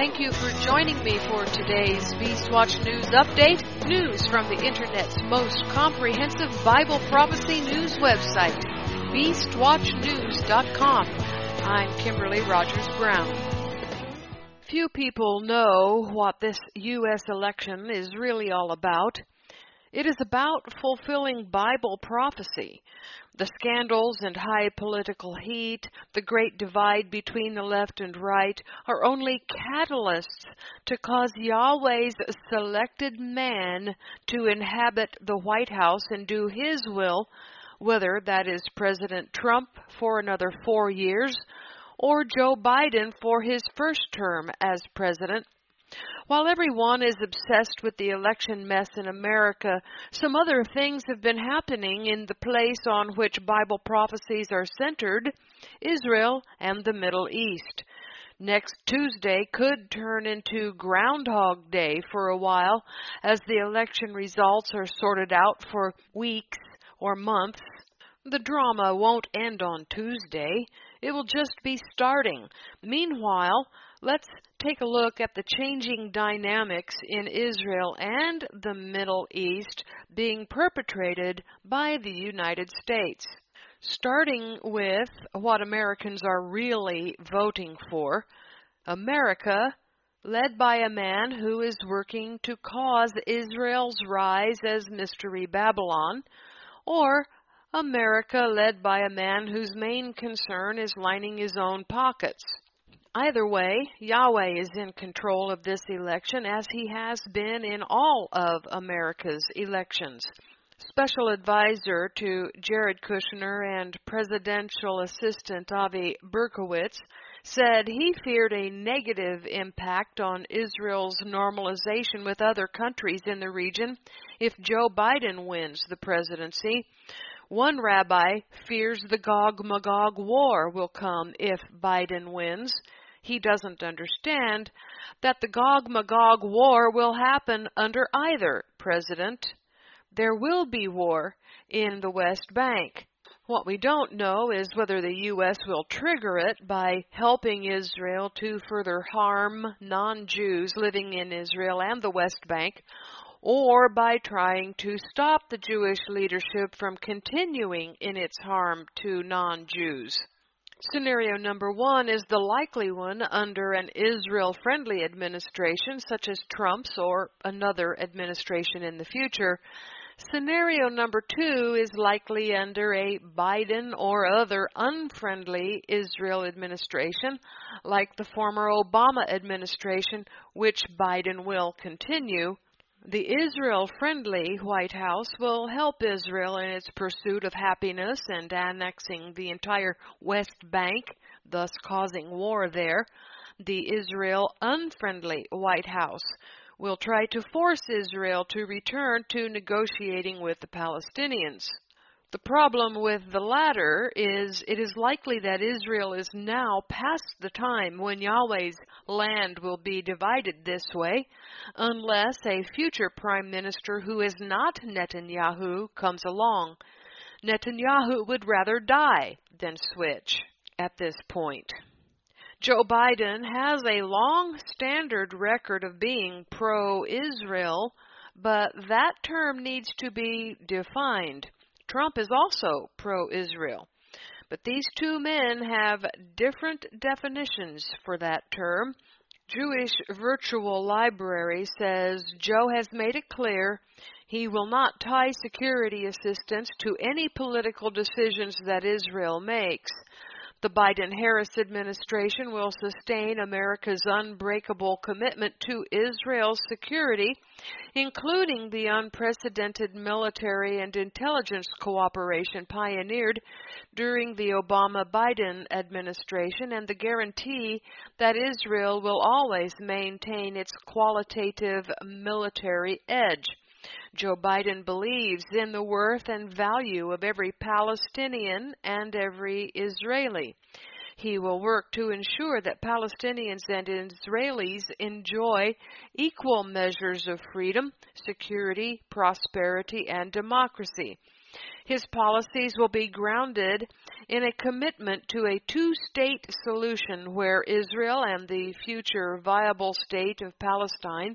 Thank you for joining me for today's Beastwatch News Update. News from the Internet's most comprehensive Bible prophecy news website, BeastWatchNews.com. I'm Kimberly Rogers Brown. Few people know what this U.S. election is really all about. It is about fulfilling Bible prophecy. The scandals and high political heat, the great divide between the left and right, are only catalysts to cause Yahweh's selected man to inhabit the White House and do his will, whether that is President Trump for another four years or Joe Biden for his first term as president while everyone is obsessed with the election mess in America, some other things have been happening in the place on which Bible prophecies are centered Israel and the Middle East. Next Tuesday could turn into Groundhog Day for a while as the election results are sorted out for weeks or months. The drama won't end on Tuesday. It will just be starting. Meanwhile, let's take a look at the changing dynamics in Israel and the Middle East being perpetrated by the United States. Starting with what Americans are really voting for, America, led by a man who is working to cause Israel's rise as Mystery Babylon, or America led by a man whose main concern is lining his own pockets. Either way, Yahweh is in control of this election as he has been in all of America's elections. Special advisor to Jared Kushner and presidential assistant Avi Berkowitz said he feared a negative impact on Israel's normalization with other countries in the region if Joe Biden wins the presidency. One rabbi fears the Gog Magog war will come if Biden wins he doesn't understand that the Gog Magog war will happen under either president. There will be war in the West Bank. What we don't know is whether the U.S. will trigger it by helping Israel to further harm non Jews living in Israel and the West Bank, or by trying to stop the Jewish leadership from continuing in its harm to non Jews. Scenario number one is the likely one under an Israel friendly administration, such as Trump's or another administration in the future. Scenario number two is likely under a Biden or other unfriendly Israel administration, like the former Obama administration, which Biden will continue. The Israel friendly White House will help Israel in its pursuit of happiness and annexing the entire West Bank, thus causing war there. The Israel unfriendly White House will try to force Israel to return to negotiating with the Palestinians. The problem with the latter is it is likely that Israel is now past the time when Yahweh's land will be divided this way, unless a future prime minister who is not Netanyahu comes along. Netanyahu would rather die than switch at this point. Joe Biden has a long standard record of being pro Israel, but that term needs to be defined. Trump is also pro Israel. But these two men have different definitions for that term. Jewish Virtual Library says Joe has made it clear he will not tie security assistance to any political decisions that Israel makes. The Biden Harris administration will sustain America's unbreakable commitment to Israel's security, including the unprecedented military and intelligence cooperation pioneered during the Obama Biden administration and the guarantee that Israel will always maintain its qualitative military edge. Joe Biden believes in the worth and value of every Palestinian and every Israeli. He will work to ensure that Palestinians and Israelis enjoy equal measures of freedom, security, prosperity, and democracy. His policies will be grounded in a commitment to a two state solution where Israel and the future viable state of Palestine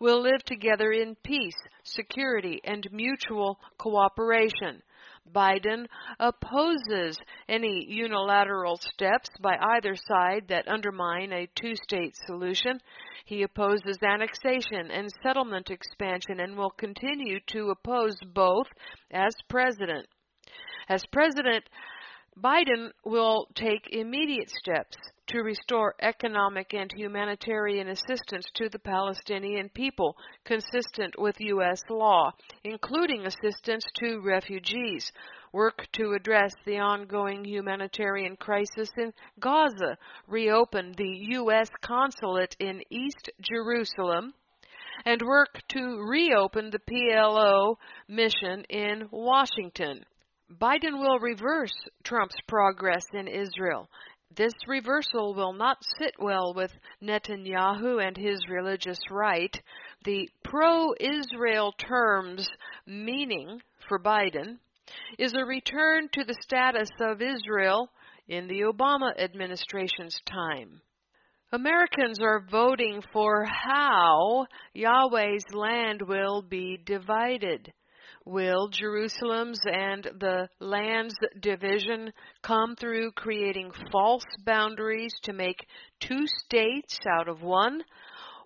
will live together in peace, security, and mutual cooperation. Biden opposes any unilateral steps by either side that undermine a two state solution. He opposes annexation and settlement expansion and will continue to oppose both as president. As president, Biden will take immediate steps to restore economic and humanitarian assistance to the Palestinian people consistent with U.S. law, including assistance to refugees, work to address the ongoing humanitarian crisis in Gaza, reopen the U.S. consulate in East Jerusalem, and work to reopen the PLO mission in Washington. Biden will reverse Trump's progress in Israel this reversal will not sit well with Netanyahu and his religious right. The pro Israel term's meaning for Biden is a return to the status of Israel in the Obama administration's time. Americans are voting for how Yahweh's land will be divided. Will Jerusalem's and the land's division come through creating false boundaries to make two states out of one?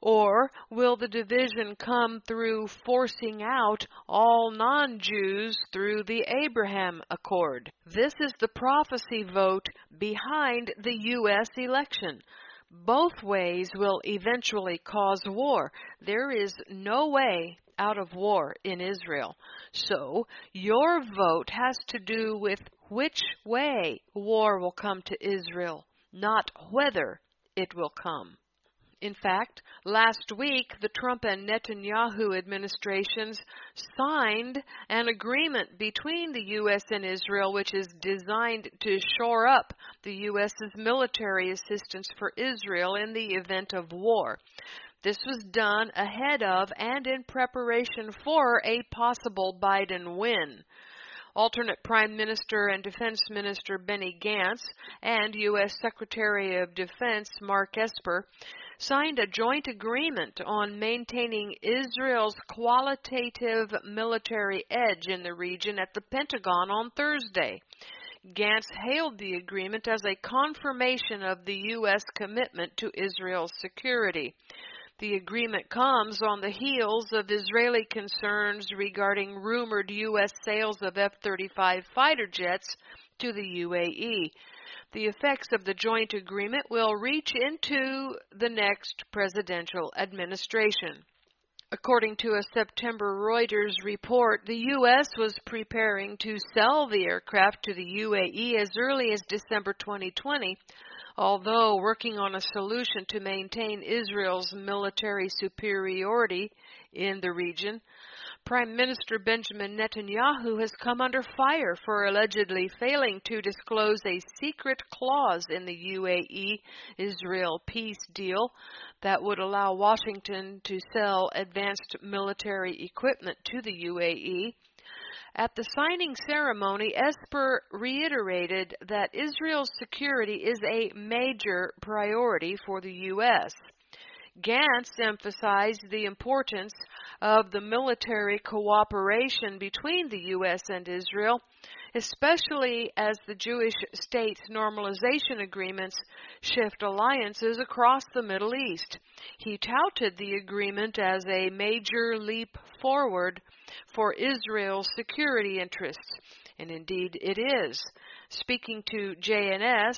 Or will the division come through forcing out all non Jews through the Abraham Accord? This is the prophecy vote behind the U.S. election. Both ways will eventually cause war. There is no way out of war in Israel. So your vote has to do with which way war will come to Israel, not whether it will come. In fact, last week the Trump and Netanyahu administrations signed an agreement between the U.S. and Israel which is designed to shore up the U.S.'s military assistance for Israel in the event of war. This was done ahead of and in preparation for a possible Biden win. Alternate Prime Minister and Defense Minister Benny Gantz and U.S. Secretary of Defense Mark Esper signed a joint agreement on maintaining Israel's qualitative military edge in the region at the Pentagon on Thursday. Gantz hailed the agreement as a confirmation of the U.S. commitment to Israel's security. The agreement comes on the heels of Israeli concerns regarding rumored U.S. sales of F 35 fighter jets to the UAE. The effects of the joint agreement will reach into the next presidential administration. According to a September Reuters report, the U.S. was preparing to sell the aircraft to the UAE as early as December 2020 although working on a solution to maintain Israel's military superiority in the region, Prime Minister Benjamin Netanyahu has come under fire for allegedly failing to disclose a secret clause in the UAE Israel peace deal that would allow Washington to sell advanced military equipment to the UAE at the signing ceremony, Esper reiterated that Israel's security is a major priority for the U.S. Gantz emphasized the importance of the military cooperation between the U.S. and Israel, especially as the Jewish states normalization agreements shift alliances across the Middle East. He touted the agreement as a major leap forward for Israel's security interests. And indeed it is. Speaking to JNS,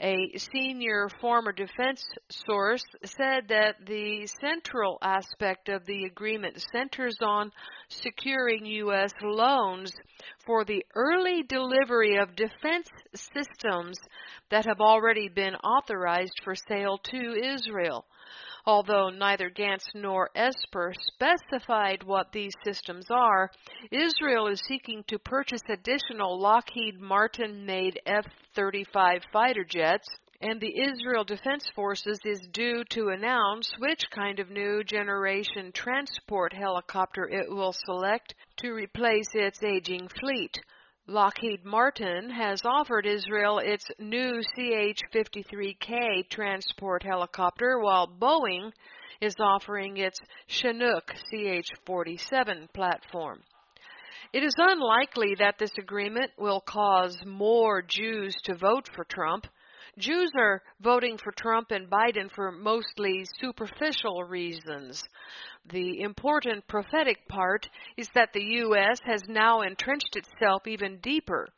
a senior former defense source said that the central aspect of the agreement centers on securing U.S. loans for the early delivery of defense systems that have already been authorized for sale to Israel although neither Gantz nor Esper specified what these systems are, Israel is seeking to purchase additional Lockheed Martin made F 35 fighter jets and the Israel Defense Forces is due to announce which kind of new generation transport helicopter it will select to replace its aging fleet. Lockheed Martin has offered Israel its new CH 53K transport helicopter, while Boeing is offering its Chinook CH 47 platform. It is unlikely that this agreement will cause more Jews to vote for Trump. Jews are voting for Trump and Biden for mostly superficial reasons. The important prophetic part is that the U.S. has now entrenched itself even deeper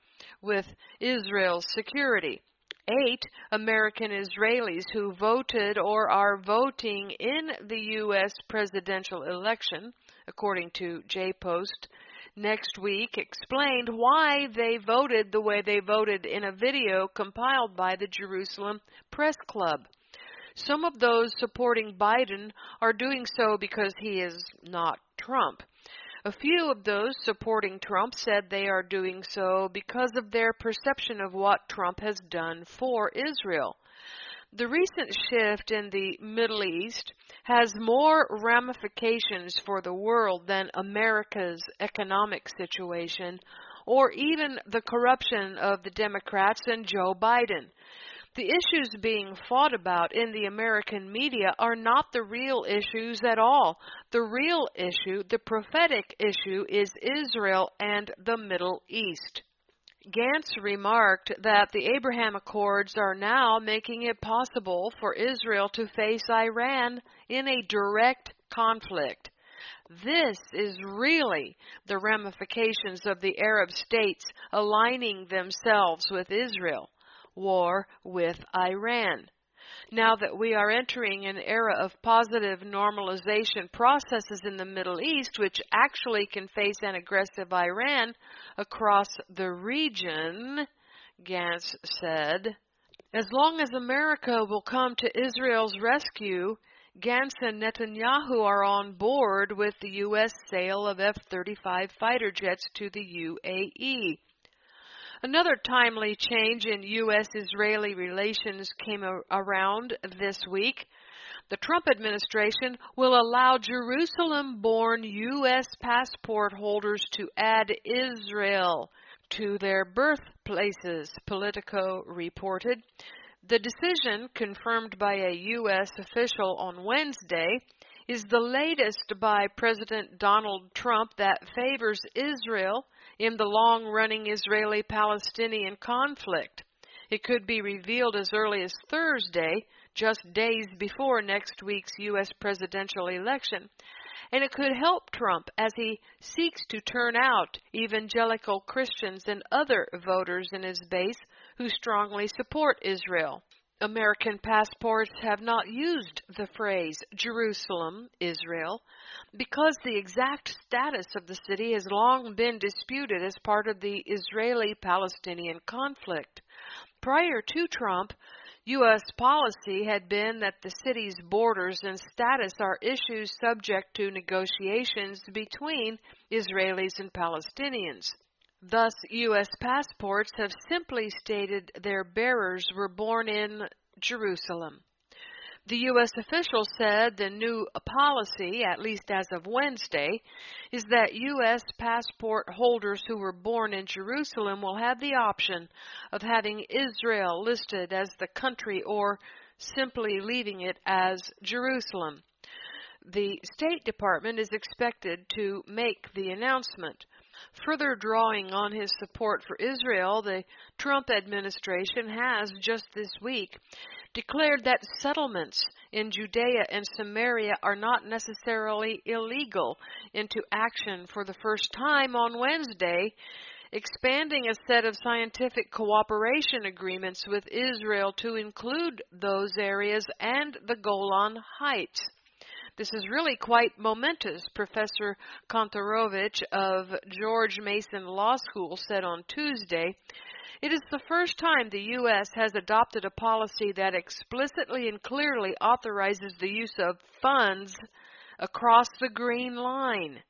with Israel's security. Eight American Israelis who voted or are voting in the U.S. presidential election, according to J Post, next week explained why they voted the way they voted in a video compiled by the Jerusalem Press Club. Some of those supporting Biden are doing so because he is not Trump. A few of those supporting Trump said they are doing so because of their perception of what Trump has done for Israel. The recent shift in the Middle East has more ramifications for the world than America's economic situation or even the corruption of the Democrats and Joe Biden. The issues being fought about in the American media are not the real issues at all. The real issue, the prophetic issue, is Israel and the Middle East. Gantz remarked that the Abraham Accords are now making it possible for Israel to face Iran in a direct conflict. This is really the ramifications of the Arab states aligning themselves with Israel, war with Iran. Now that we are entering an era of positive normalization processes in the Middle East, which actually can face an aggressive Iran across the region, Gantz said, as long as America will come to Israel's rescue, Gantz and Netanyahu are on board with the U.S. sale of F 35 fighter jets to the UAE. Another timely change in U.S. Israeli relations came around this week. The Trump administration will allow Jerusalem born U.S. passport holders to add Israel to their birthplaces, Politico reported. The decision, confirmed by a U.S. official on Wednesday, is the latest by President Donald Trump that favors Israel in the long running Israeli Palestinian conflict. It could be revealed as early as Thursday, just days before next week's U.S. presidential election, and it could help Trump as he seeks to turn out evangelical Christians and other voters in his base who strongly support Israel. American passports have not used the phrase Jerusalem, Israel, because the exact status of the city has long been disputed as part of the Israeli Palestinian conflict. Prior to Trump, U.S. policy had been that the city's borders and status are issues subject to negotiations between Israelis and Palestinians. Thus, U.S. passports have simply stated their bearers were born in Jerusalem. The U.S. official said the new policy, at least as of Wednesday, is that U.S. passport holders who were born in Jerusalem will have the option of having Israel listed as the country or simply leaving it as Jerusalem. The State Department is expected to make the announcement. Further drawing on his support for Israel, the Trump administration has just this week declared that settlements in Judea and Samaria are not necessarily illegal into action for the first time on Wednesday, expanding a set of scientific cooperation agreements with Israel to include those areas and the Golan Heights. This is really quite momentous, Professor Kontorovich of George Mason Law School said on Tuesday. It is the first time the U.S. has adopted a policy that explicitly and clearly authorizes the use of funds across the green line.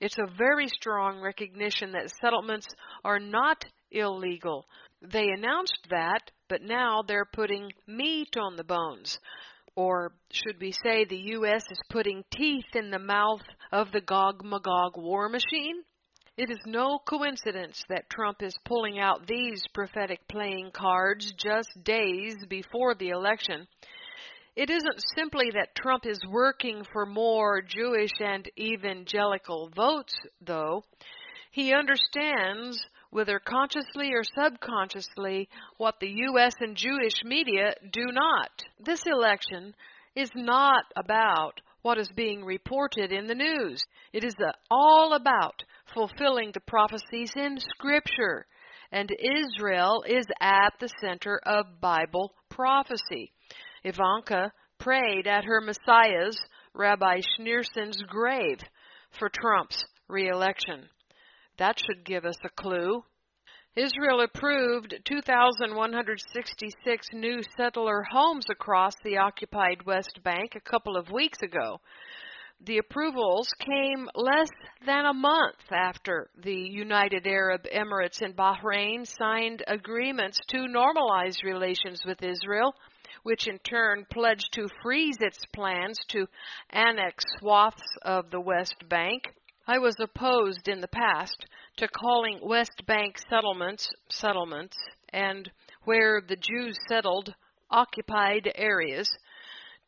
It's a very strong recognition that settlements are not illegal. They announced that but now they're putting meat on the bones. Or should we say the U.S. is putting teeth in the mouth of the Gog Magog war machine? It is no coincidence that Trump is pulling out these prophetic playing cards just days before the election. It isn't simply that Trump is working for more Jewish and evangelical votes, though. He understands, whether consciously or subconsciously, what the U.S. and Jewish media do not. This election is not about what is being reported in the news. It is all about fulfilling the prophecies in Scripture. And Israel is at the center of Bible prophecy. Ivanka prayed at her Messiah's, Rabbi Schneerson's grave for Trump's reelection. That should give us a clue. Israel approved 2,166 new settler homes across the occupied West Bank a couple of weeks ago. The approvals came less than a month after the United Arab Emirates and Bahrain signed agreements to normalize relations with Israel which in turn pledged to freeze its plans to annex swaths of the West Bank. I was opposed in the past to calling West Bank settlements settlements and where the Jews settled occupied areas.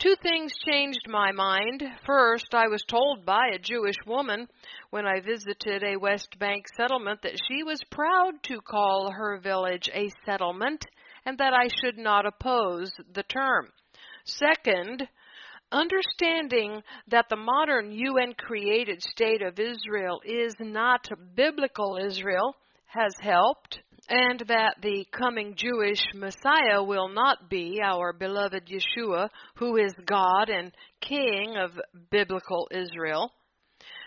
Two things changed my mind. First, I was told by a Jewish woman when I visited a West Bank settlement that she was proud to call her village a settlement and that I should not oppose the term. Second, understanding that the modern UN created state of Israel is not biblical Israel has helped, and that the coming Jewish Messiah will not be our beloved Yeshua, who is God and King of biblical Israel.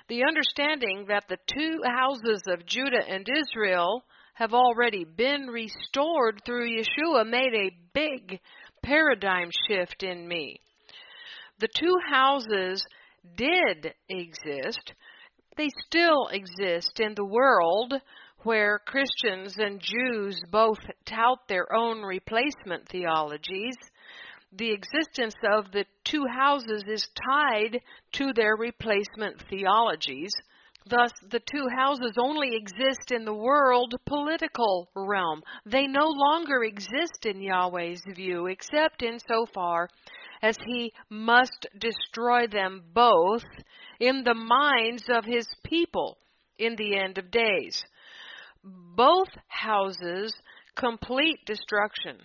The understanding that the two houses of Judah and Israel have already been restored through Yeshua made a big paradigm shift in me. The two houses did exist. They still exist in the world where Christians and Jews both tout their own replacement theologies. The existence of the two houses is tied to their replacement theologies. Thus, the two houses only exist in the world political realm. They no longer exist in Yahweh's view, except in so far as he must destroy them both in the minds of his people in the end of days. Both houses' complete destruction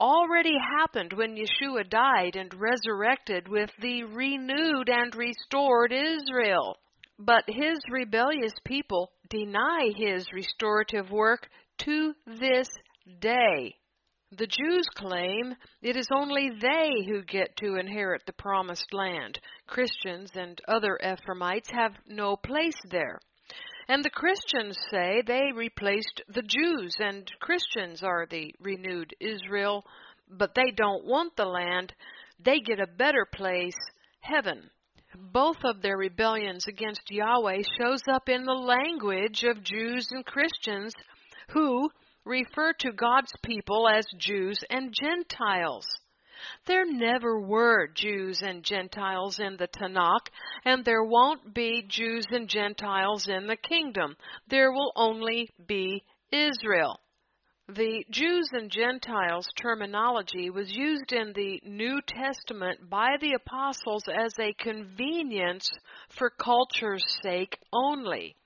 already happened when Yeshua died and resurrected with the renewed and restored Israel. But his rebellious people deny his restorative work to this day. The Jews claim it is only they who get to inherit the promised land. Christians and other Ephraimites have no place there. And the Christians say they replaced the Jews, and Christians are the renewed Israel, but they don't want the land. They get a better place, heaven both of their rebellions against Yahweh shows up in the language of Jews and Christians who refer to God's people as Jews and Gentiles. There never were Jews and Gentiles in the Tanakh, and there won't be Jews and Gentiles in the kingdom. There will only be Israel. The Jews and Gentiles terminology was used in the New Testament by the apostles as a convenience for culture's sake only.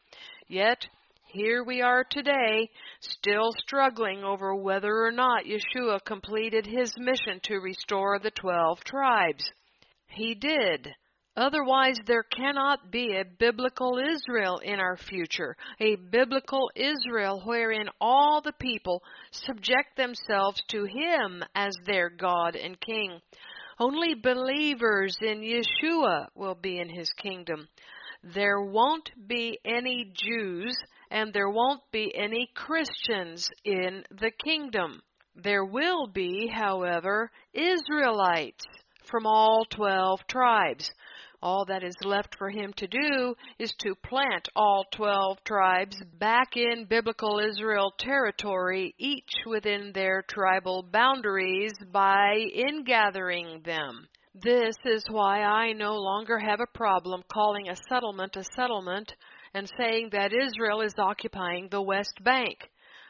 Yet, here we are today, still struggling over whether or not Yeshua completed his mission to restore the twelve tribes. He did. Otherwise, there cannot be a biblical Israel in our future, a biblical Israel wherein all the people subject themselves to Him as their God and King. Only believers in Yeshua will be in His kingdom. There won't be any Jews and there won't be any Christians in the kingdom. There will be, however, Israelites from all twelve tribes All that is left for him to do is to plant all 12 tribes back in biblical Israel territory, each within their tribal boundaries, by ingathering them. This is why I no longer have a problem calling a settlement a settlement and saying that Israel is occupying the West Bank.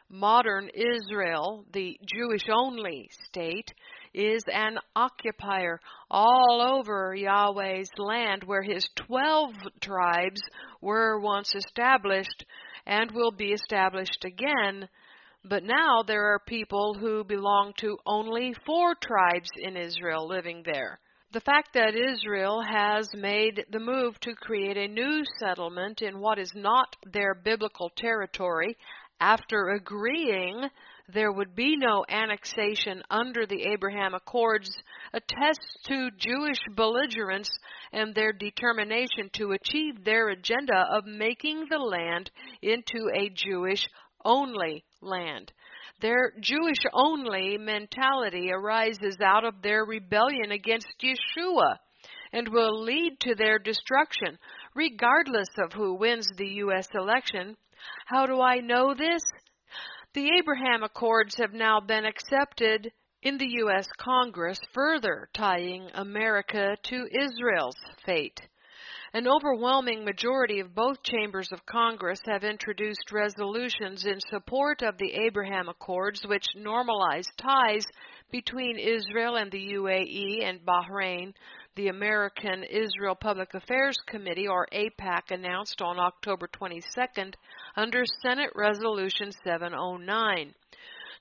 Modern Israel, the Jewish only state, is an occupier all over Yahweh's land where his twelve tribes were once established and will be established again. But now there are people who belong to only four tribes in Israel living there. The fact that Israel has made the move to create a new settlement in what is not their biblical territory after agreeing there would be no annexation under the Abraham Accords attests to Jewish belligerence and their determination to achieve their agenda of making the land into a Jewish only land. Their Jewish only mentality arises out of their rebellion against Yeshua and will lead to their destruction, regardless of who wins the U.S. election. How do I know this? The Abraham Accords have now been accepted in the U.S. Congress, further tying America to Israel's fate. An overwhelming majority of both chambers of Congress have introduced resolutions in support of the Abraham Accords, which normalize ties between Israel and the UAE and Bahrain. The American Israel Public Affairs Committee, or AIPAC, announced on October 22nd under Senate Resolution 709.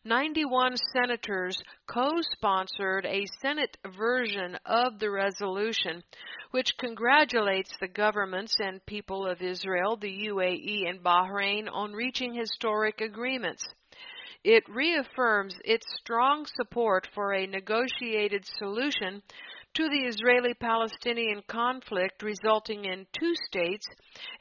91 senators co sponsored a Senate version of the resolution, which congratulates the governments and people of Israel, the UAE, and Bahrain on reaching historic agreements. It reaffirms its strong support for a negotiated solution to the Israeli Palestinian conflict resulting in two states,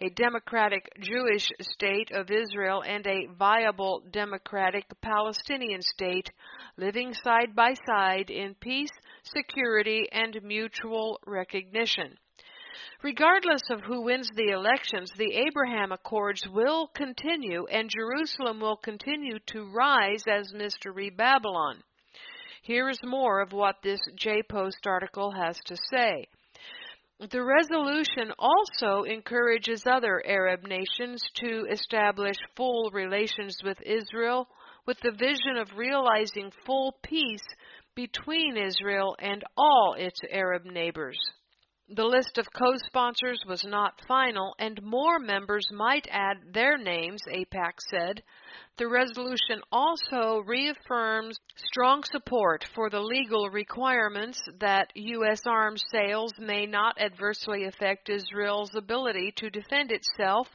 a democratic Jewish state of Israel and a viable democratic Palestinian state, living side by side in peace, security, and mutual recognition. Regardless of who wins the elections, the Abraham Accords will continue and Jerusalem will continue to rise as Mystery Babylon. Here is more of what this JPost article has to say. The resolution also encourages other Arab nations to establish full relations with Israel with the vision of realizing full peace between Israel and all its Arab neighbors. The list of co-sponsors was not final, and more members might add their names, AIPAC said. The resolution also reaffirms strong support for the legal requirements that U.S. arms sales may not adversely affect Israel's ability to defend itself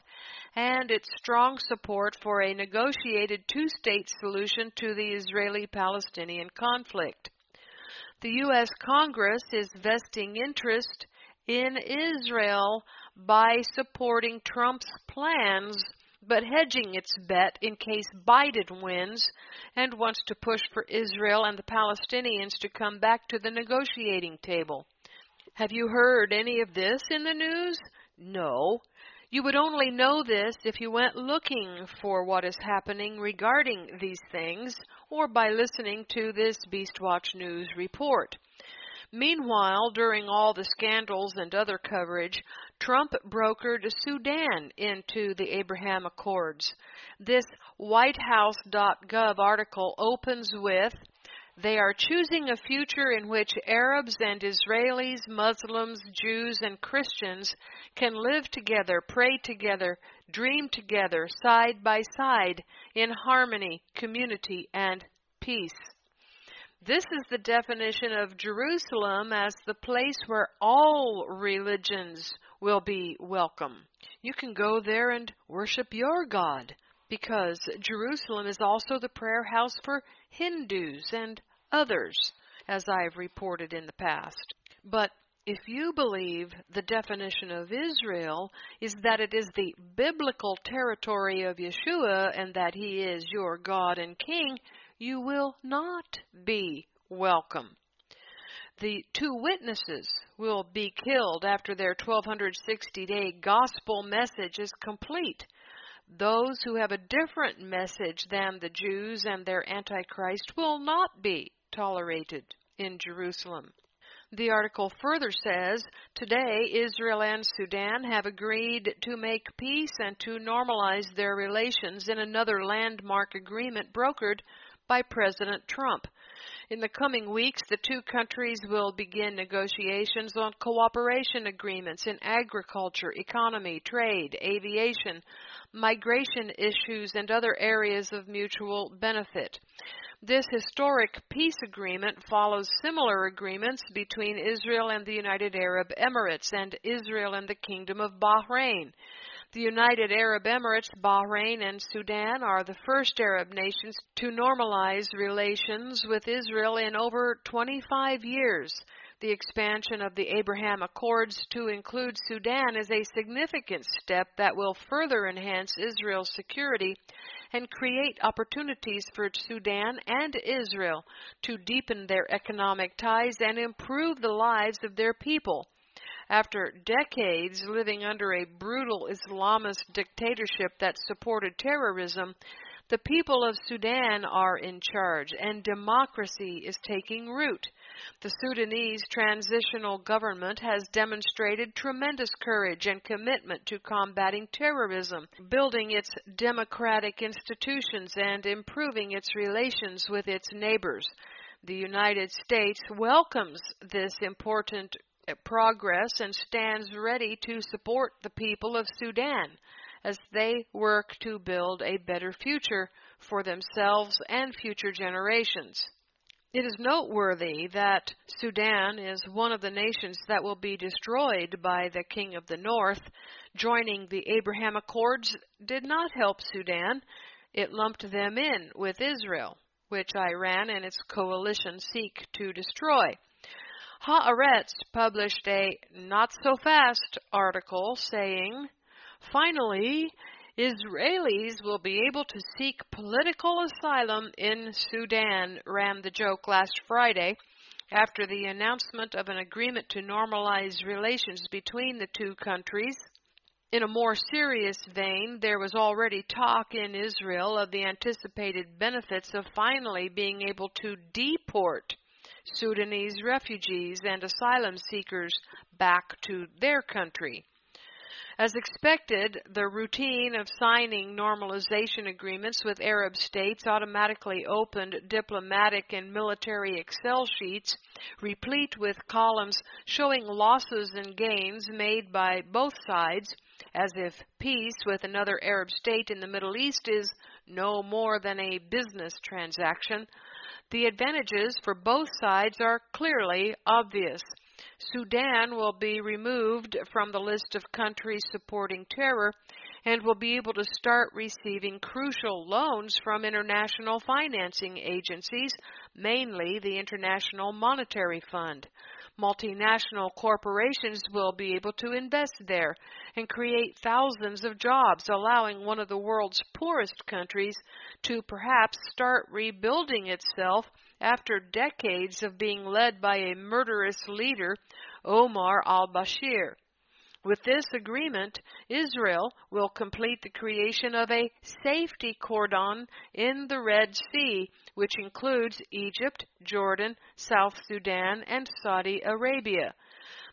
and its strong support for a negotiated two-state solution to the Israeli-Palestinian conflict. The U.S. Congress is vesting interest in Israel by supporting Trump's plans but hedging its bet in case Biden wins and wants to push for Israel and the Palestinians to come back to the negotiating table. Have you heard any of this in the news? No. You would only know this if you went looking for what is happening regarding these things or by listening to this Beastwatch News report. Meanwhile, during all the scandals and other coverage, Trump brokered Sudan into the Abraham Accords. This WhiteHouse.gov article opens with they are choosing a future in which Arabs and Israelis, Muslims, Jews, and Christians can live together, pray together, dream together, side by side, in harmony, community, and peace. This is the definition of Jerusalem as the place where all religions will be welcome. You can go there and worship your God because Jerusalem is also the prayer house for Hindus and others, as I've reported in the past. But if you believe the definition of Israel is that it is the biblical territory of Yeshua and that he is your God and King, you will not be welcome. The two witnesses will be killed after their 1260 day gospel message is complete. Those who have a different message than the Jews and their Antichrist will not be tolerated in Jerusalem. The article further says today Israel and Sudan have agreed to make peace and to normalize their relations in another landmark agreement brokered by President Trump. In the coming weeks, the two countries will begin negotiations on cooperation agreements in agriculture, economy, trade, aviation, migration issues, and other areas of mutual benefit. This historic peace agreement follows similar agreements between Israel and the United Arab Emirates and Israel and the Kingdom of Bahrain. The United Arab Emirates, Bahrain, and Sudan are the first Arab nations to normalize relations with Israel in over 25 years. The expansion of the Abraham Accords to include Sudan is a significant step that will further enhance Israel's security and create opportunities for Sudan and Israel to deepen their economic ties and improve the lives of their people. After decades living under a brutal Islamist dictatorship that supported terrorism, the people of Sudan are in charge and democracy is taking root. The Sudanese transitional government has demonstrated tremendous courage and commitment to combating terrorism, building its democratic institutions, and improving its relations with its neighbors. The United States welcomes this important Uh, progress and stands ready to support the people of Sudan as they work to build a better future for themselves and future generations. It is noteworthy that Sudan is one of the nations that will be destroyed by the King of the North. Joining the Abraham Accords did not help Sudan, it lumped them in with Israel, which Iran and its coalition seek to destroy. Haaretz published a not so fast article saying, Finally, Israelis will be able to seek political asylum in Sudan, ran the joke last Friday after the announcement of an agreement to normalize relations between the two countries. In a more serious vein, there was already talk in Israel of the anticipated benefits of finally being able to deport Sudanese refugees and asylum seekers back to their country. As expected, the routine of signing normalization agreements with Arab states automatically opened diplomatic and military Excel sheets replete with columns showing losses and gains made by both sides, as if peace with another Arab state in the Middle East is no more than a business transaction. The advantages for both sides are clearly obvious. Sudan will be removed from the list of countries supporting terror and will be able to start receiving crucial loans from international financing agencies, mainly the International Monetary Fund. Multinational corporations will be able to invest there and create thousands of jobs, allowing one of the world's poorest countries to perhaps start rebuilding itself after decades of being led by a murderous leader, Omar al Bashir. With this agreement, Israel will complete the creation of a safety cordon in the Red Sea, which includes Egypt, Jordan, South Sudan, and Saudi Arabia.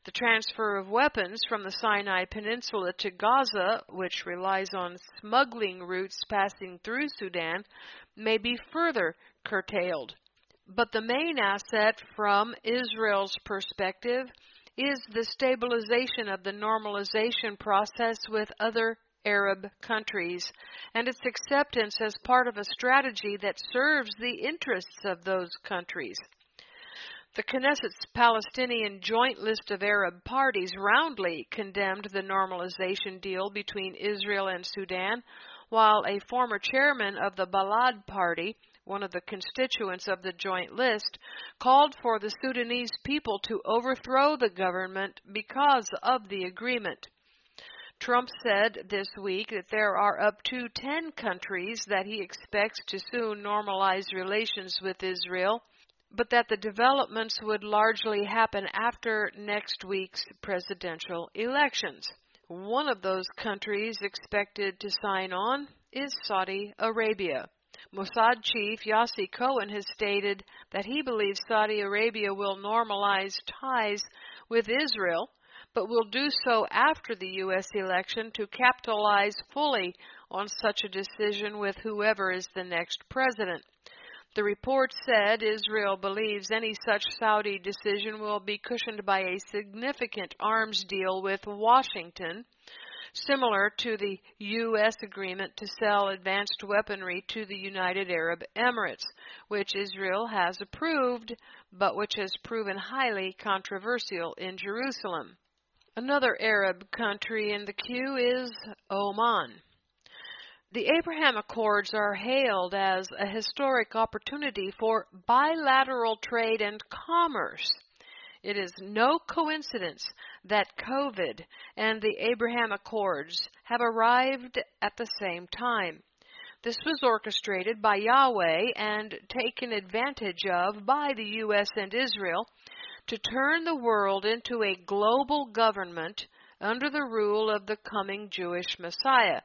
The transfer of weapons from the Sinai Peninsula to Gaza, which relies on smuggling routes passing through Sudan, may be further curtailed. But the main asset from Israel's perspective is the stabilization of the normalization process with other Arab countries and its acceptance as part of a strategy that serves the interests of those countries. The Knesset's Palestinian Joint List of Arab Parties roundly condemned the normalization deal between Israel and Sudan, while a former chairman of the Balad Party, one of the constituents of the Joint List, called for the Sudanese people to overthrow the government because of the agreement. Trump said this week that there are up to 10 countries that he expects to soon normalize relations with Israel but that the developments would largely happen after next week's presidential elections. One of those countries expected to sign on is Saudi Arabia. Mossad chief Yossi Cohen has stated that he believes Saudi Arabia will normalize ties with Israel, but will do so after the U.S. election to capitalize fully on such a decision with whoever is the next president. The report said Israel believes any such Saudi decision will be cushioned by a significant arms deal with Washington, similar to the U.S. agreement to sell advanced weaponry to the United Arab Emirates, which Israel has approved, but which has proven highly controversial in Jerusalem. Another Arab country in the queue is Oman. The Abraham Accords are hailed as a historic opportunity for bilateral trade and commerce. It is no coincidence that COVID and the Abraham Accords have arrived at the same time. This was orchestrated by Yahweh and taken advantage of by the U.S. and Israel to turn the world into a global government under the rule of the coming Jewish Messiah.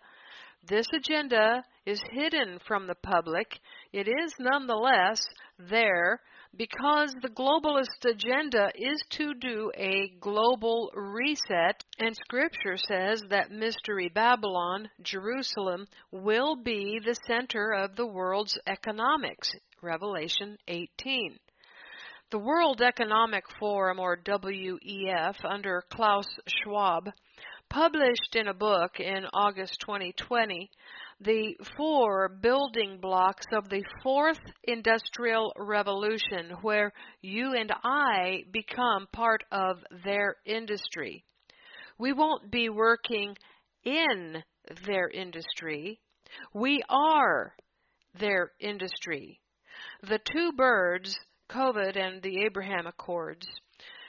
This agenda is hidden from the public. It is nonetheless there because the globalist agenda is to do a global reset, and Scripture says that Mystery Babylon, Jerusalem, will be the center of the world's economics. Revelation 18. The World Economic Forum, or WEF, under Klaus Schwab, published in a book in August 2020 the four building blocks of the fourth industrial revolution, where you and I become part of their industry. We won't be working in their industry, we are their industry. The two birds, COVID and the Abraham Accords,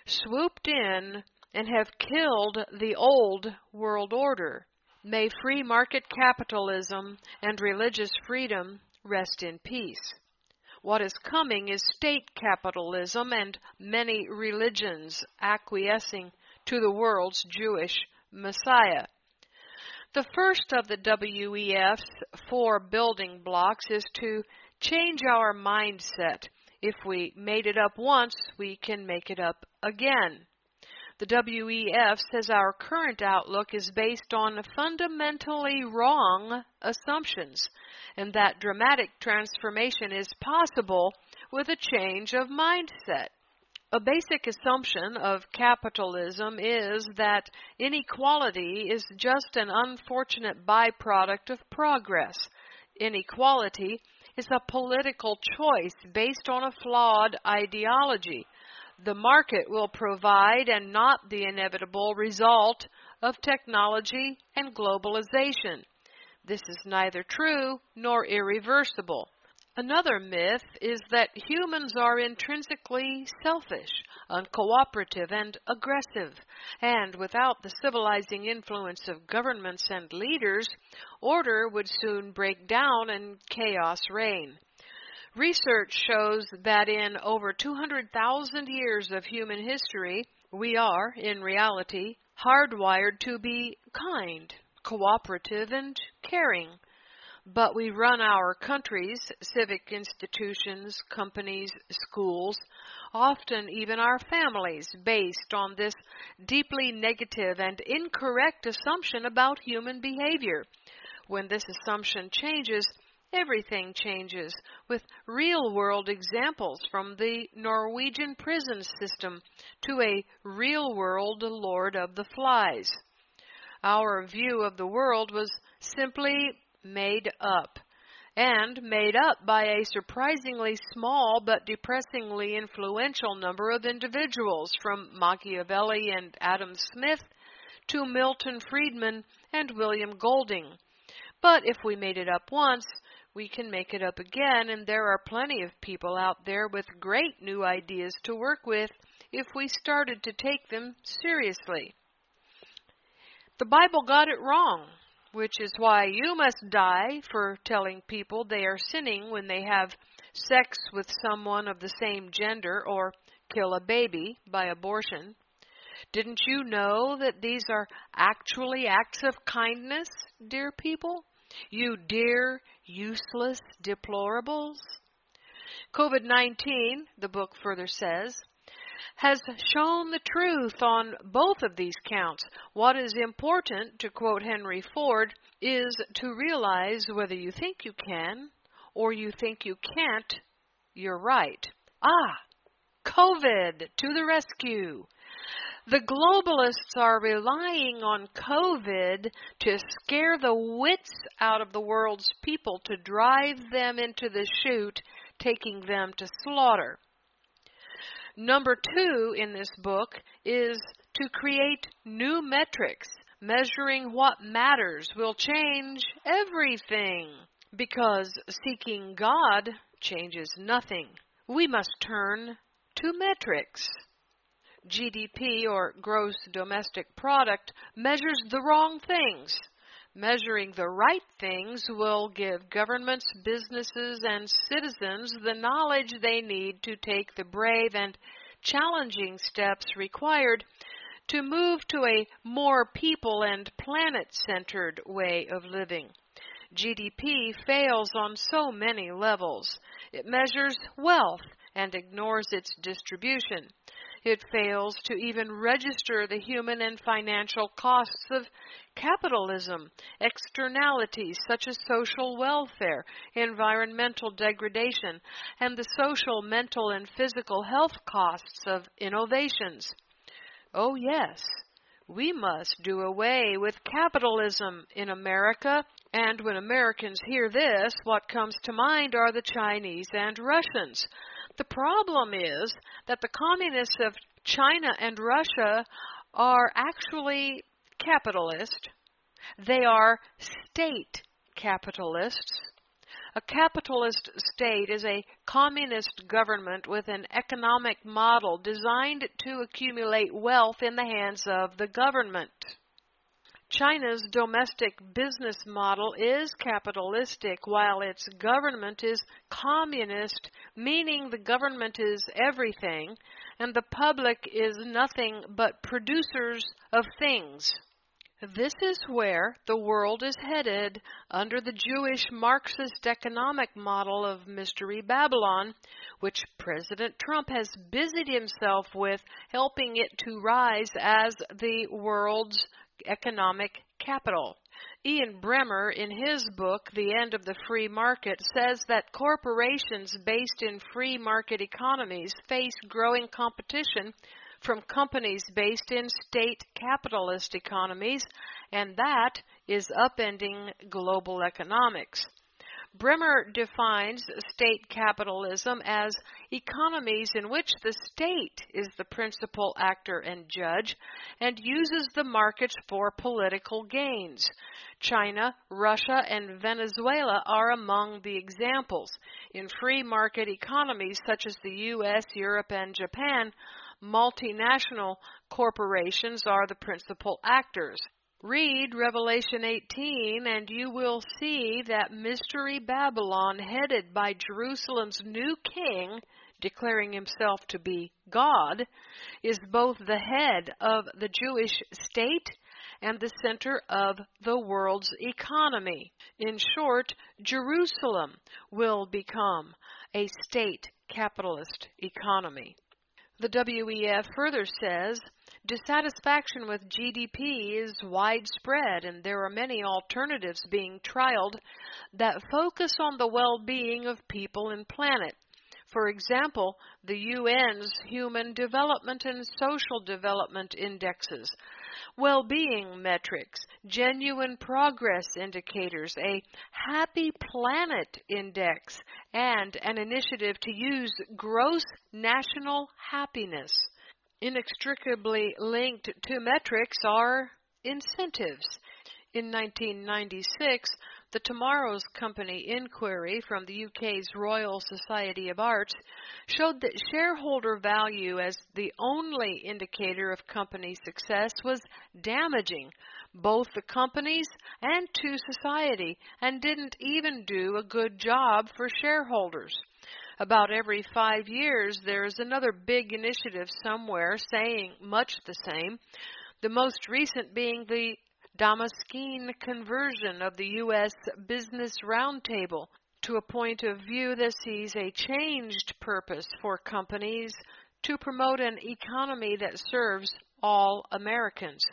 swooped in and have killed the old world order. May free market capitalism and religious freedom rest in peace. What is coming is state capitalism and many religions acquiescing to the world's Jewish Messiah. The first of the WEF's four building blocks is to change our mindset. If we made it up once, we can make it up again. The WEF says our current outlook is based on fundamentally wrong assumptions and that dramatic transformation is possible with a change of mindset. A basic assumption of capitalism is that inequality is just an unfortunate byproduct of progress. Inequality is a political choice based on a flawed ideology the market will provide and not the inevitable result of technology and globalization. This is neither true nor irreversible. Another myth is that humans are intrinsically selfish, uncooperative, and aggressive, and without the civilizing influence of governments and leaders, order would soon break down and chaos reign. Research shows that in over 200,000 years of human history, we are, in reality, hardwired to be kind, cooperative, and caring. But we run our countries, civic institutions, companies, schools, often even our families, based on this deeply negative and incorrect assumption about human behavior. When this assumption changes, Everything changes with real world examples from the Norwegian prison system to a real world Lord of the Flies. Our view of the world was simply made up, and made up by a surprisingly small but depressingly influential number of individuals, from Machiavelli and Adam Smith to Milton Friedman and William Golding. But if we made it up once, we can make it up again, and there are plenty of people out there with great new ideas to work with if we started to take them seriously. The Bible got it wrong, which is why you must die for telling people they are sinning when they have sex with someone of the same gender, or kill a baby by abortion. Didn't you know that these are actually acts of kindness, dear people? You dear, useless deplorables? COVID 19, the book further says, has shown the truth on both of these counts. What is important, to quote Henry Ford, is to realize whether you think you can or you think you can't, you're right. Ah, COVID to the rescue. The globalists are relying on COVID to scare the wits out of the world's people to drive them into the chute, taking them to slaughter. Number two in this book is to create new metrics. Measuring what matters will change everything because seeking God changes nothing. We must turn to metrics. GDP or gross domestic product measures the wrong things. Measuring the right things will give governments, businesses, and citizens the knowledge they need to take the brave and challenging steps required to move to a more people and planet centered way of living. GDP fails on so many levels. It measures wealth and ignores its distribution. It fails to even register the human and financial costs of capitalism, externalities such as social welfare, environmental degradation, and the social, mental, and physical health costs of innovations. Oh, yes, we must do away with capitalism in America. And when Americans hear this, what comes to mind are the Chinese and Russians. The problem is that the communists of China and Russia are actually capitalist. They are state capitalists. A capitalist state is a communist government with an economic model designed to accumulate wealth in the hands of the government. China's domestic business model is capitalistic while its government is communist, meaning the government is everything and the public is nothing but producers of things. This is where the world is headed under the Jewish Marxist economic model of Mystery Babylon, which President Trump has busied himself with helping it to rise as the world's economic capital. Ian Bremmer, in his book, The End of the Free Market, says that corporations based in free market economies face growing competition from companies based in state capitalist economies, and that is upending global economics. Bremmer defines state capitalism as economies in which the state is the principal actor and judge and uses the markets for political gains. China, Russia, and Venezuela are among the examples. In free market economies such as the US, Europe, and Japan, multinational corporations are the principal actors. Read Revelation 18 and you will see that Mystery Babylon, headed by Jerusalem's new king, declaring himself to be God, is both the head of the Jewish state and the center of the world's economy. In short, Jerusalem will become a state capitalist economy. The WEF further says Dissatisfaction with GDP is widespread, and there are many alternatives being trialed that focus on the well being of people and planet. For example, the UN's Human Development and Social Development Indexes, well being metrics, genuine progress indicators, a Happy Planet Index, and an initiative to use gross national happiness inextricably linked to metrics are incentives. In 1996, the Tomorrow's Company inquiry from the UK's Royal Society of Arts showed that shareholder value as the only indicator of company success was damaging both the companies and to society and didn't even do a good job for shareholders. About every five years, there is another big initiative somewhere saying much the same, the most recent being the Damascene conversion of the U.S. Business Roundtable to a point of view that sees a changed purpose for companies to promote an economy that serves all Americans.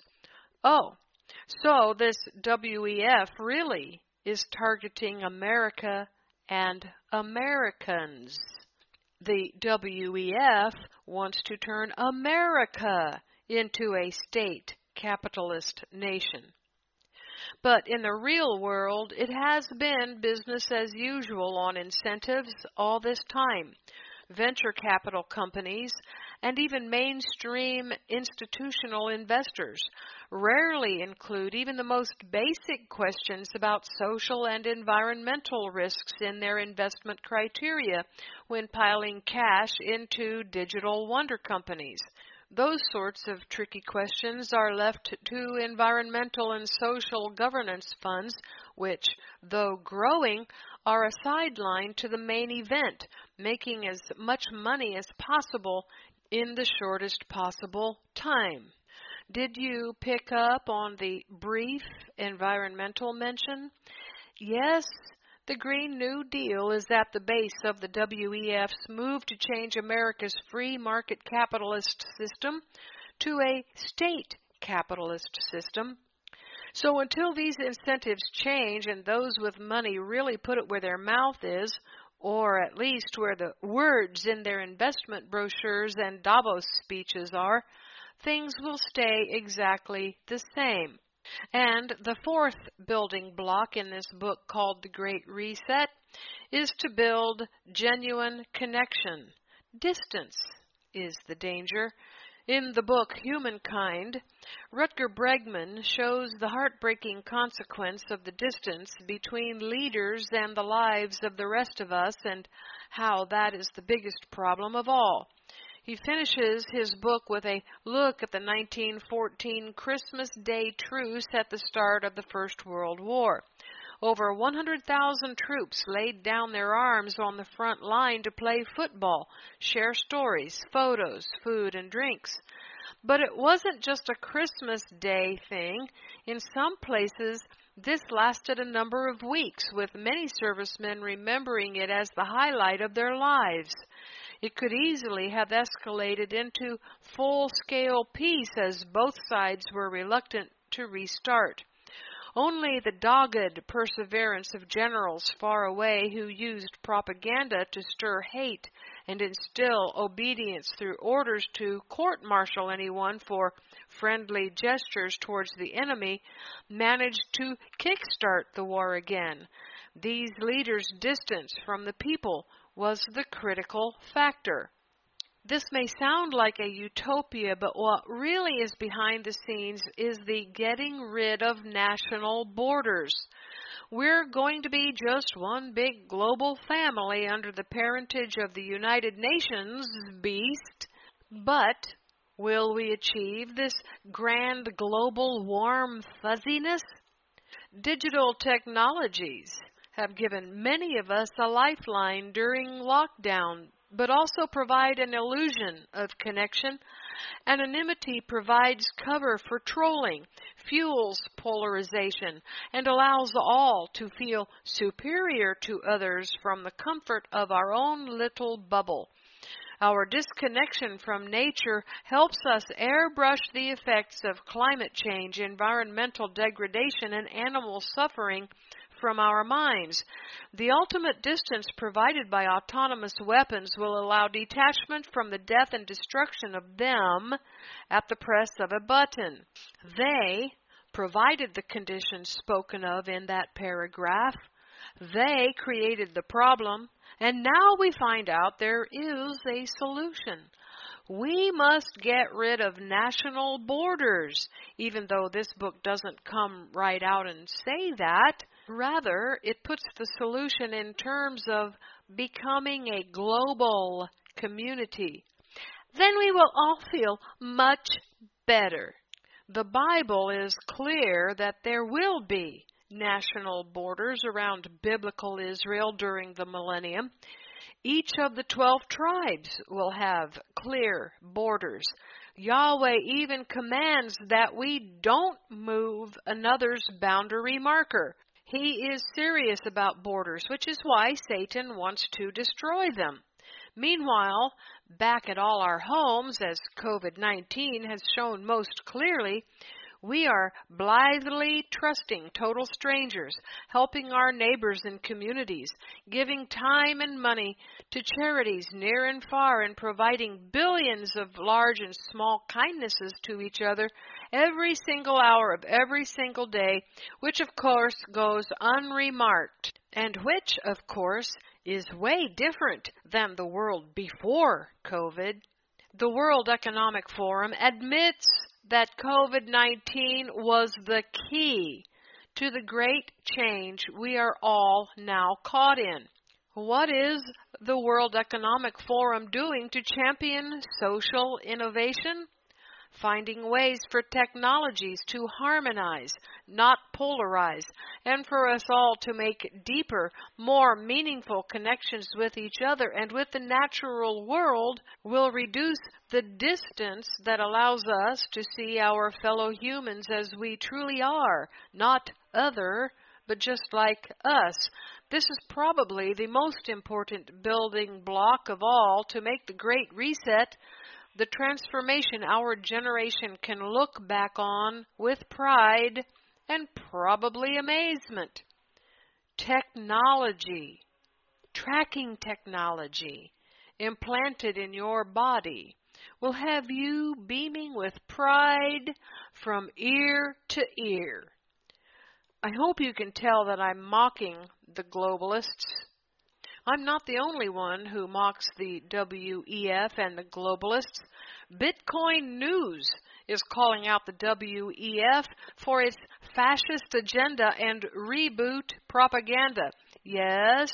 Oh, so this WEF really is targeting America and Americans. The WEF wants to turn America into a state capitalist nation. But in the real world, it has been business as usual on incentives all this time. Venture capital companies and even mainstream institutional investors rarely include even the most basic questions about social and environmental risks in their investment criteria when piling cash into digital wonder companies. Those sorts of tricky questions are left to environmental and social governance funds, which, though growing, are a sideline to the main event, making as much money as possible in the shortest possible time. Did you pick up on the brief environmental mention? Yes, the Green New Deal is at the base of the WEF's move to change America's free market capitalist system to a state capitalist system. So until these incentives change and those with money really put it where their mouth is, or at least where the words in their investment brochures and Davos speeches are, things will stay exactly the same. And the fourth building block in this book called The Great Reset is to build genuine connection. Distance is the danger. In the book Humankind, Rutger Bregman shows the heartbreaking consequence of the distance between leaders and the lives of the rest of us and how that is the biggest problem of all. He finishes his book with a look at the 1914 Christmas Day truce at the start of the First World War. Over 100,000 troops laid down their arms on the front line to play football, share stories, photos, food, and drinks. But it wasn't just a Christmas Day thing. In some places, this lasted a number of weeks, with many servicemen remembering it as the highlight of their lives. It could easily have escalated into full scale peace as both sides were reluctant to restart. Only the dogged perseverance of generals far away who used propaganda to stir hate and instill obedience through orders to court martial anyone for friendly gestures towards the enemy managed to kickstart the war again. These leaders' distance from the people was the critical factor. This may sound like a utopia, but what really is behind the scenes is the getting rid of national borders. We're going to be just one big global family under the parentage of the United Nations beast, but will we achieve this grand global warm fuzziness? Digital technologies have given many of us a lifeline during lockdown, but also provide an illusion of connection. Anonymity provides cover for trolling, fuels polarization, and allows all to feel superior to others from the comfort of our own little bubble. Our disconnection from nature helps us airbrush the effects of climate change, environmental degradation, and animal suffering from our minds. The ultimate distance provided by autonomous weapons will allow detachment from the death and destruction of them at the press of a button. They provided the conditions spoken of in that paragraph. They created the problem, and now we find out there is a solution. We must get rid of national borders, even though this book doesn't come right out and say that. Rather, it puts the solution in terms of becoming a global community. Then we will all feel much better. The Bible is clear that there will be national borders around biblical Israel during the millennium. Each of the twelve tribes will have clear borders. Yahweh even commands that we don't move another's boundary marker. He is serious about borders, which is why Satan wants to destroy them. Meanwhile, back at all our homes, as COVID 19 has shown most clearly, we are blithely trusting total strangers, helping our neighbors and communities, giving time and money to charities near and far, and providing billions of large and small kindnesses to each other every single hour of every single day, which of course goes unremarked, and which, of course, is way different than the world before COVID. The World Economic Forum admits that COVID 19 was the key to the great change we are all now caught in. What is the World Economic Forum doing to champion social innovation? finding ways for technologies to harmonize, not polarize, and for us all to make deeper, more meaningful connections with each other and with the natural world will reduce the distance that allows us to see our fellow humans as we truly are, not other, but just like us. This is probably the most important building block of all to make the Great Reset the transformation our generation can look back on with pride and probably amazement. Technology, tracking technology, implanted in your body will have you beaming with pride from ear to ear. I hope you can tell that I'm mocking the globalists I'm not the only one who mocks the WEF and the globalists. Bitcoin News is calling out the WEF for its fascist agenda and reboot propaganda. Yes,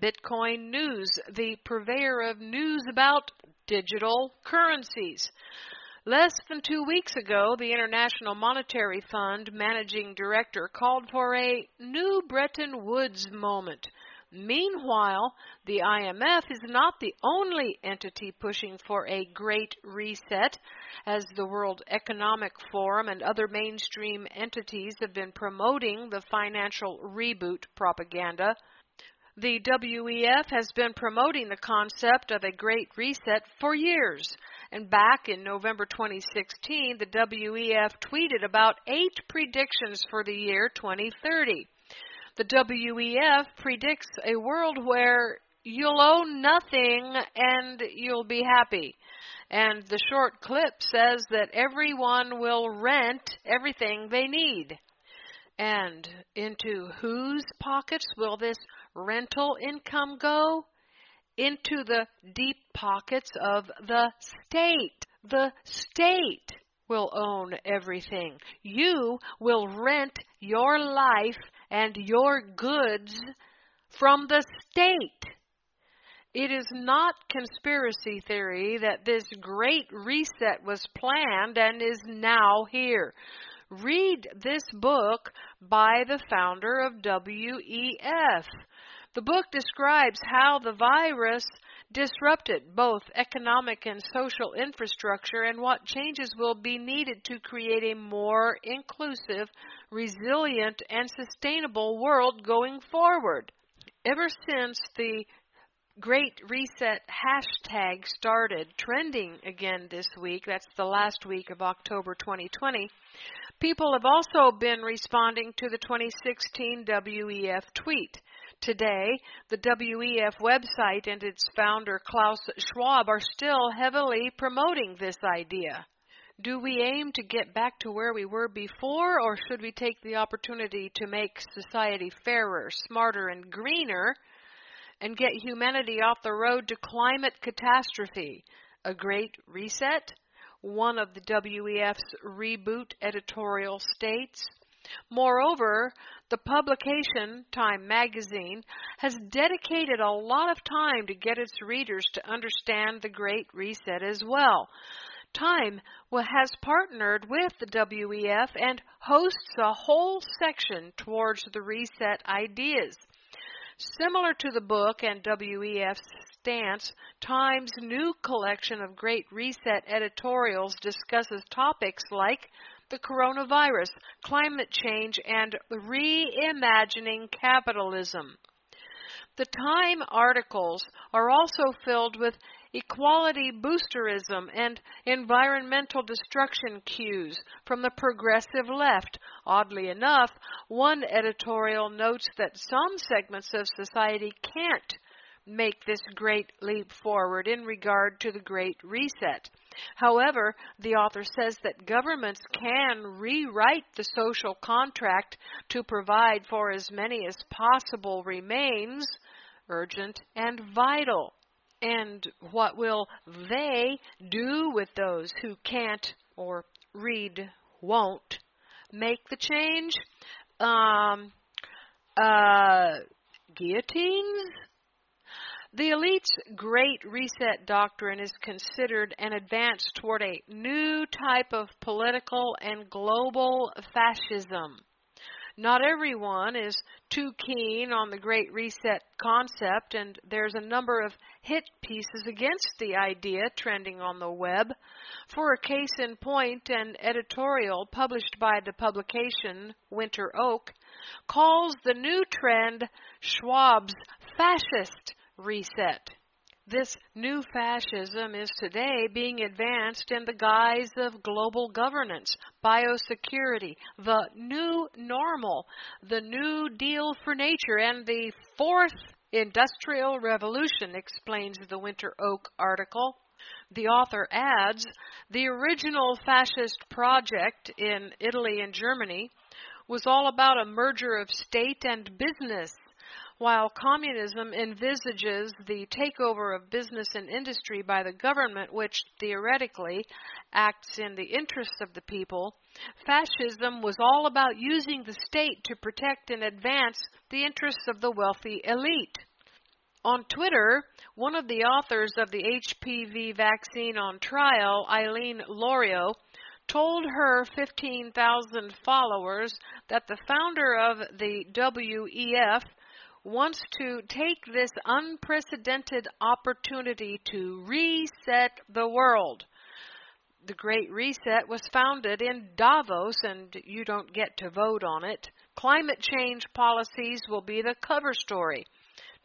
Bitcoin News, the purveyor of news about digital currencies. Less than two weeks ago, the International Monetary Fund managing director called for a new Bretton Woods moment Meanwhile, the IMF is not the only entity pushing for a great reset, as the World Economic Forum and other mainstream entities have been promoting the financial reboot propaganda. The WEF has been promoting the concept of a great reset for years. And back in November 2016, the WEF tweeted about eight predictions for the year 2030 the WEF predicts a world where you'll own nothing and you'll be happy. And the short clip says that everyone will rent everything they need. And into whose pockets will this rental income go? Into the deep pockets of the state. The state will own everything. You will rent your life and your goods from the state. It is not conspiracy theory that this great reset was planned and is now here. Read this book by the founder of WEF. The book describes how the virus disrupted both economic and social infrastructure and what changes will be needed to create a more inclusive, resilient, and sustainable world going forward. Ever since the Great Reset hashtag started trending again this week, that's the last week of October 2020, people have also been responding to the 2016 WEF tweet. Today, the WEF website and its founder Klaus Schwab are still heavily promoting this idea. Do we aim to get back to where we were before, or should we take the opportunity to make society fairer, smarter, and greener, and get humanity off the road to climate catastrophe? A great reset? One of the WEF's reboot editorial states. Moreover, the publication, Time Magazine, has dedicated a lot of time to get its readers to understand the Great Reset as well. Time has partnered with the WEF and hosts a whole section towards the reset ideas. Similar to the book and WEF's stance, Time's new collection of Great Reset editorials discusses topics like the coronavirus, climate change, and reimagining capitalism. The Time articles are also filled with equality boosterism and environmental destruction cues from the progressive left. Oddly enough, one editorial notes that some segments of society can't make this great leap forward in regard to the Great Reset. However, the author says that governments can rewrite the social contract to provide for as many as possible remains urgent and vital. And what will they do with those who can't or read won't make the change? Um, uh, guillotines? The elite's Great Reset doctrine is considered an advance toward a new type of political and global fascism. Not everyone is too keen on the Great Reset concept, and there's a number of hit pieces against the idea trending on the web. For a case in point, an editorial published by the publication Winter Oak calls the new trend Schwab's fascist reset. This new fascism is today being advanced in the guise of global governance, biosecurity, the new normal, the new deal for nature, and the fourth industrial revolution, explains the Winter Oak article. The author adds the original fascist project in Italy and Germany was all about a merger of state and business while communism envisages the takeover of business and industry by the government, which theoretically acts in the interests of the people, fascism was all about using the state to protect and advance the interests of the wealthy elite. On Twitter, one of the authors of the HPV vaccine on trial, Eileen Lorio, told her 15,000 followers that the founder of the WEF wants to take this unprecedented opportunity to reset the world. The Great Reset was founded in Davos, and you don't get to vote on it. Climate change policies will be the cover story.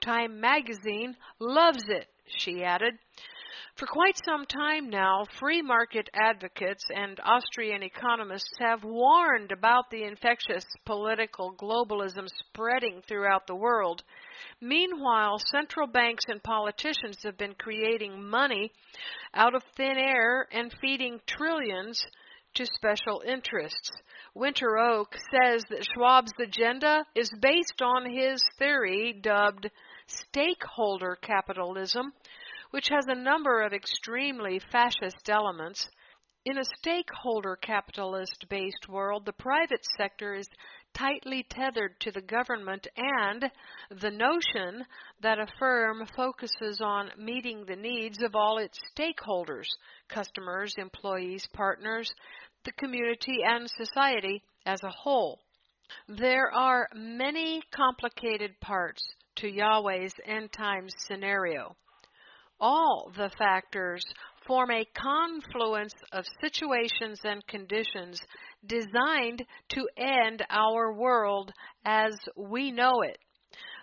Time magazine loves it, she added. For quite some time now, free market advocates and Austrian economists have warned about the infectious political globalism spreading throughout the world. Meanwhile, central banks and politicians have been creating money out of thin air and feeding trillions to special interests. Winter Oak says that Schwab's agenda is based on his theory dubbed stakeholder capitalism, which has a number of extremely fascist elements. In a stakeholder capitalist based world, the private sector is tightly tethered to the government, and the notion that a firm focuses on meeting the needs of all its stakeholders customers, employees, partners, the community, and society as a whole. There are many complicated parts to Yahweh's end times scenario all the factors form a confluence of situations and conditions designed to end our world as we know it.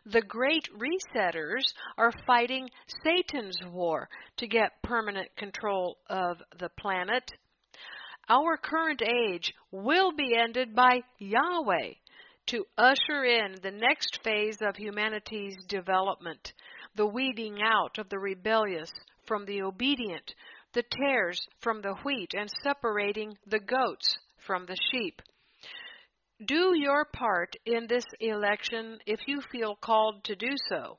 The great resetters are fighting Satan's war to get permanent control of the planet. Our current age will be ended by Yahweh to usher in the next phase of humanity's development the weeding out of the rebellious from the obedient, the tares from the wheat, and separating the goats from the sheep. Do your part in this election if you feel called to do so.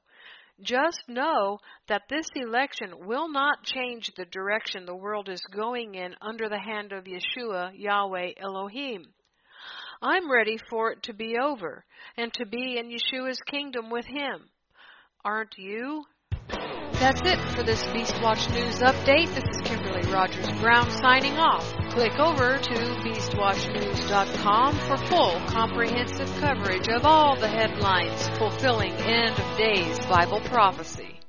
Just know that this election will not change the direction the world is going in under the hand of Yeshua, Yahweh, Elohim. I'm ready for it to be over and to be in Yeshua's kingdom with Him. Aren't you? That's it for this Beastwatch News update. This is Kimberly Rogers Brown signing off. Click over to BeastWatchNews.com for full comprehensive coverage of all the headlines fulfilling end of days Bible prophecy.